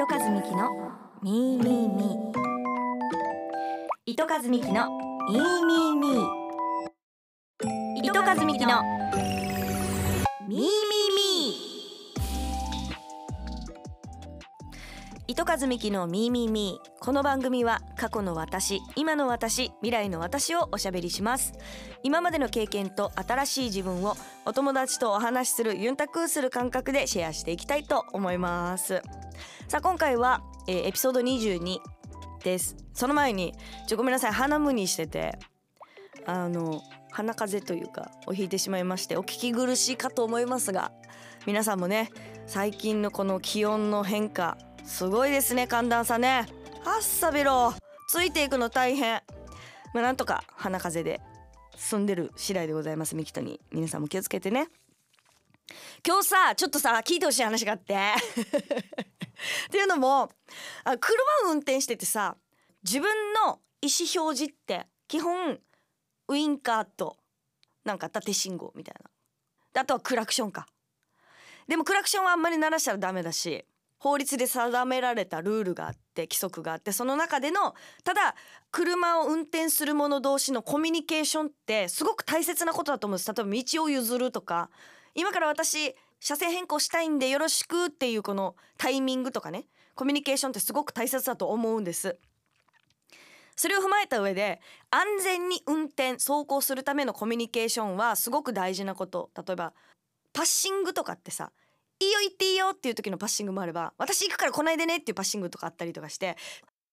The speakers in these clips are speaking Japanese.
糸数美希のミーミーミー。糸数美希のミーミーミー。糸数美希のミーミーミー。糸数美希のミーミーミー。この番組は過去の私今の私未来の私をおしゃべりします。今までの経験と新しい自分をお友達とお話しするユンタクする感覚でシェアしていきたいと思います。さあ今回は、えーエピソード22です。その前にちょごめんなさい鼻むにしててあの鼻風邪というかをひいてしまいましてお聞き苦しいかと思いますが皆さんもね最近のこの気温の変化すごいですね寒暖差ね。はっさびろついていくの大変。まあなんとか鼻風邪で済んでる次第でございますミキトに。皆さんも気をつけてね。今日さちょっとさ聞いてほしい話があって。っていうのもあ車を運転しててさ自分の意思表示って基本ウインカーとなんか縦信号みたいな。であとはクラクションか。でもクラクションはあんまり鳴らしたらダメだし法律で定められたルールがあって規則があってその中でのただ車を運転する者同士のコミュニケーションってすごく大切なことだと思うんです。例えば道を譲るとか。今から私車線変更したいんでよろしくっていうこのタイミングとかねコミュニケーションってすごく大切だと思うんです。それを踏まえた上で安全に運転走行するためのコミュニケーションはすごく大事なこと。例えばパッシングとかってさいいよ行っていいよっていう時のパッシングもあれば私行くから来ないでねっていうパッシングとかあったりとかして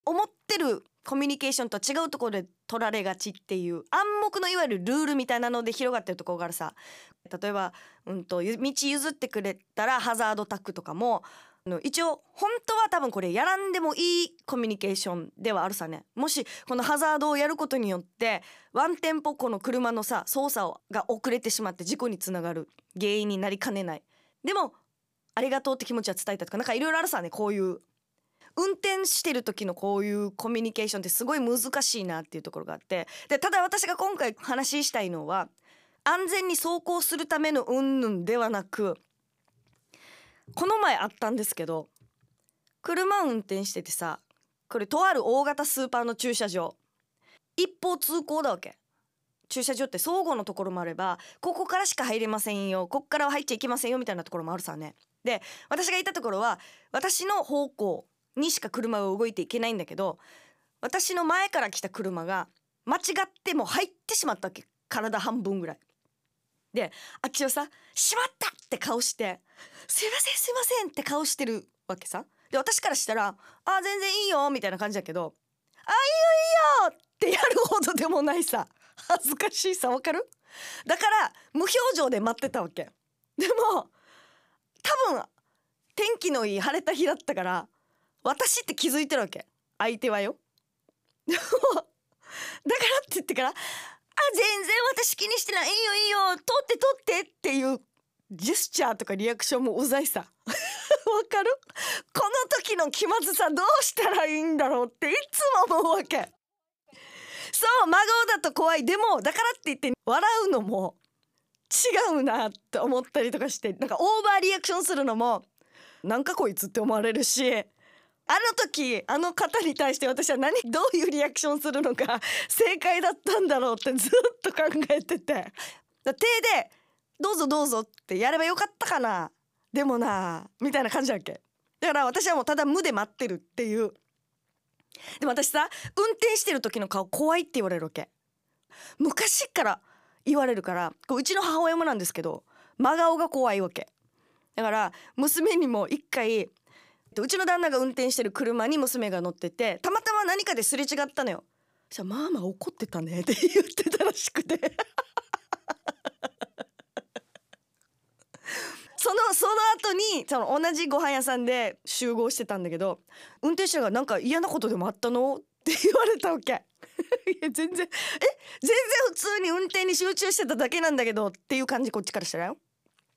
思ってるコミュニケーションと違うところで取られがちっていう暗黙のいわゆるルールみたいなので広がってるところがあるさ。例えば、うん、と道譲ってくれたらハザードタックとかも。一応本当は多分これやらんでもいいコミュニケーションではあるさね。もしこのハザードをやることによってワンテンポこの車のさ操作が遅れてしまって事故につながる原因になりかねない。でもありがとうって気持ちは伝えたとかなんかいろいろあるさねこういう運転してる時のこういうコミュニケーションってすごい難しいなっていうところがあってでただ私が今回話したいのは安全に走行するための云々ではなくこの前あったんですけど車運転しててさこれとある大型スーパーの駐車場。一方通行だわけ。駐車場って相互のところもあればここからしか入れませんよここからは入っちゃいけませんよみたいなところもあるさね。で私がいたところは私の方向にしか車が動いていけないんだけど私の前から来た車が間違っても入ってしまったわけ体半分ぐらい。であっちをさ「しまった!」って顔して「すいませんすいません」って顔してるわけさ。で私からしたら「あ全然いいよ」みたいな感じだけど「あいいよいいよ!」ってやるほどでもないさ恥ずかしいさわかる？だから無表情で待ってたわけ。でも多分天気のいい晴れた日だったから私って気づいてるわけ。相手はよ。だからって言ってから「あ全然私気にしてない。いいよいいよ。取って取って」っていうジェスチャーとかリアクションもうざいさ。わかる？この時の気まずさどうしたらいいんだろうっていつも思うわけ。そう真顔だと怖い。でもだからって言って笑うのも違うなって思ったりとかしてなんかオーバーリアクションするのもなんかこいつって思われるしあの時あの方に対して私は何どういうリアクションするのが正解だったんだろうってずっと考えてて。手で「どうぞどうぞ」ってやればよかったかなでもなみたいな感じだっけ。だから私はもうただ無で待ってるっていう。でも私さ運転してる時の顔怖いって言われるわけ。昔から言われるからうちの母親もなんですけど真顔が怖いわけ。だから娘にも一回うちの旦那が運転してる車に娘が乗っててたまたま何かですれ違ったのよ。じゃあママ怒ってたねって言ってたらしくて。そのその後にその同じご飯屋さんで集合してたんだけど運転手がなんか嫌なことでもあったの？って言われたわけ。いや全然え？全然普通に運転に集中してただけなんだけどっていう感じこっちからしたらよ。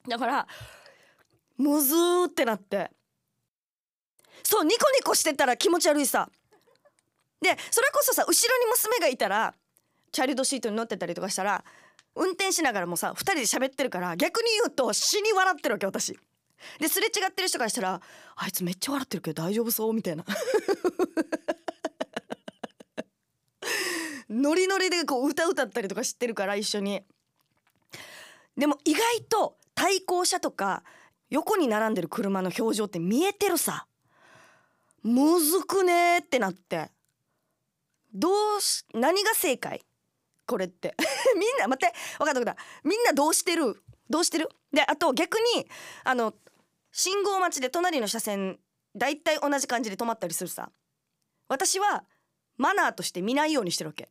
だからむずーってなって。そうニコニコしてたら気持ち悪いさ。でそれこそさ後ろに娘がいたらチャイルドシートに乗ってたりとかしたら運転しながらもさ2人で喋ってるから逆に言うと死に笑ってるわけ私。ですれ違ってる人からしたらあいつめっちゃ笑ってるけど大丈夫そう？みたいな。ノリノリでこう歌歌ったりとか知ってるから一緒に。でも意外と対向車とか横に並んでる車の表情って見えてるさ。むずくねってなって。どうし何が正解？これって。みんな待って。分かった分かった。みんなどうしてる？どうしてる？であと逆にあの信号待ちで隣の車線だいたい同じ感じで止まったりするさ。私はマナーとして見ないようにしてるわけ。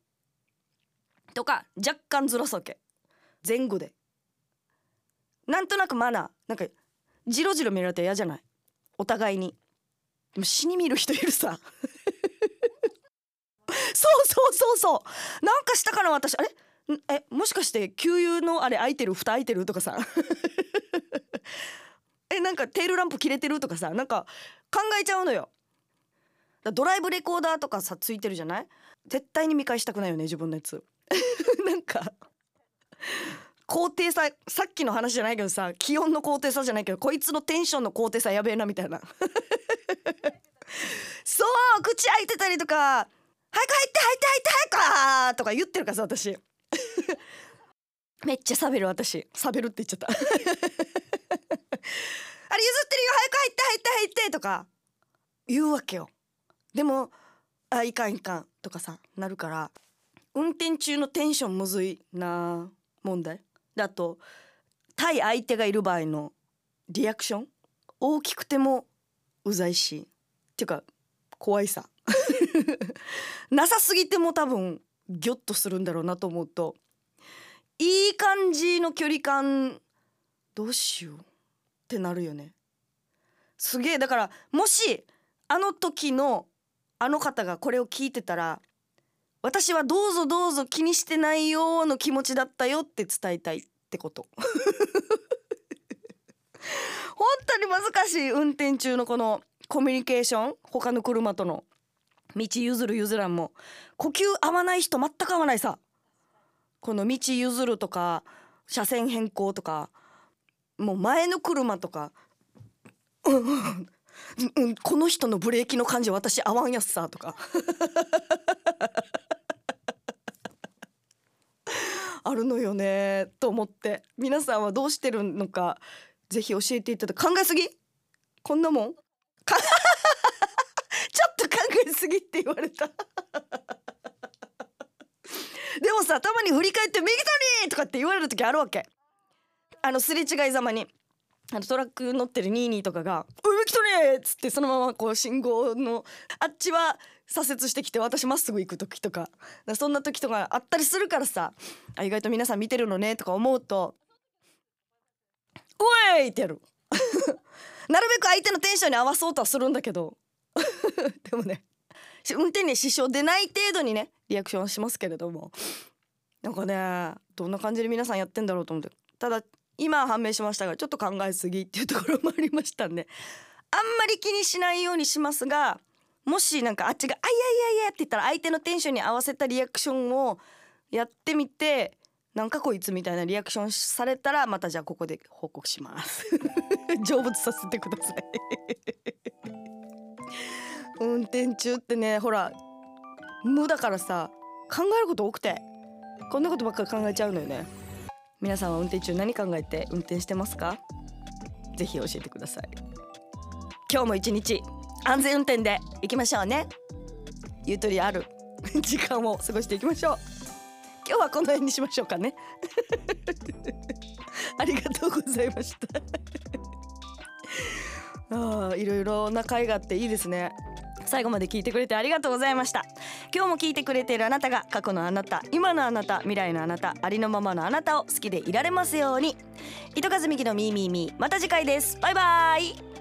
とか若干ずらすわけ。前後で。なんとなくマナー。なんかジロジロ見られて嫌じゃない？お互いに。でも死に見る人いるさ。そうそうそうそう。なんかしたかな私あれ？えもしかして給油のあれ開いてる？蓋開いてる？とかさ。えなんかテールランプ切れてる？とかさ。なんか考えちゃうのよ。ドライブレコーダーとかさついてるじゃない？絶対に見返したくないよね自分のやつ。なんか高低差さっきの話じゃないけどさ気温の高低差じゃないけどこいつのテンションの高低差やべえなみたいな。そう口開いてたりとか「早く入って入って入って早く!」とか言ってるからさ私。めっちゃ喋る私。喋るって言っちゃった。あれ譲ってるよ。早く入って入って入ってとか。言うわけよ。でもあいかんいかんとかさなるから運転中のテンションむずいな問題。だと対相手がいる場合のリアクション大きくてもうざいし。っていうか怖いさ。なさすぎても多分ギョッとするんだろうなと思うといい感じの距離感どうしようってなるよね。すげえだからもしあの時のあの方がこれを聞いてたら私はどうぞどうぞ気にしてないよの気持ちだったよって伝えたいってこと。本当に難しい運転中のこのコミュニケーション他の車との。道譲る譲らんも。呼吸合わない人全く合わないさ。この道譲るとか車線変更とかもう前の車とか、うん、この人のブレーキの感じ私合わんやつさとか。あるのよねと思って。皆さんはどうしてるのかぜひ教えていただ考えすぎ。こんなもん。すぎって言われた でもさたまに振り返って「右取り!」とかって言われる時あるわけあのすれ違いざまにあのトラック乗ってるニーニーとかが「おい右取れ!」っつってそのままこう信号のあっちは左折してきて私まっすぐ行く時とかそんな時とかあったりするからさあ意外と皆さん見てるのねとか思うと「おい!」ってやる なるべく相手のテンションに合わそうとはするんだけど でもね運転に支障出ない程度にねリアクションしますけれども。なんかねどんな感じで皆さんやってんだろうと思って。ただ今判明しましたがちょっと考えすぎっていうところもありましたんで。あんまり気にしないようにしますがもしなんかあっちが「あいやいやいや」って言ったら相手のテンションに合わせたリアクションをやってみてなんかこいつみたいなリアクションされたらまたじゃあここで報告します。成仏させてください。運転中ってねほら無だからさ考えること多くてこんなことばっかり考えちゃうのよね。皆さんは運転中何考えて運転してますか？ぜひ教えてください。今日も一日安全運転で行きましょうね。ゆとりある 時間を過ごしていきましょう。今日はこの辺にしましょうかね。ありがとうございました。ああいろいろな会があっていいですね。最後まで聞いてくれてありがとうございました。今日も聞いてくれているあなたが過去のあなた今のあなた未来のあなたありのままのあなたを好きでいられますように。糸数美希のミーミーミー。また次回です。バイバイ。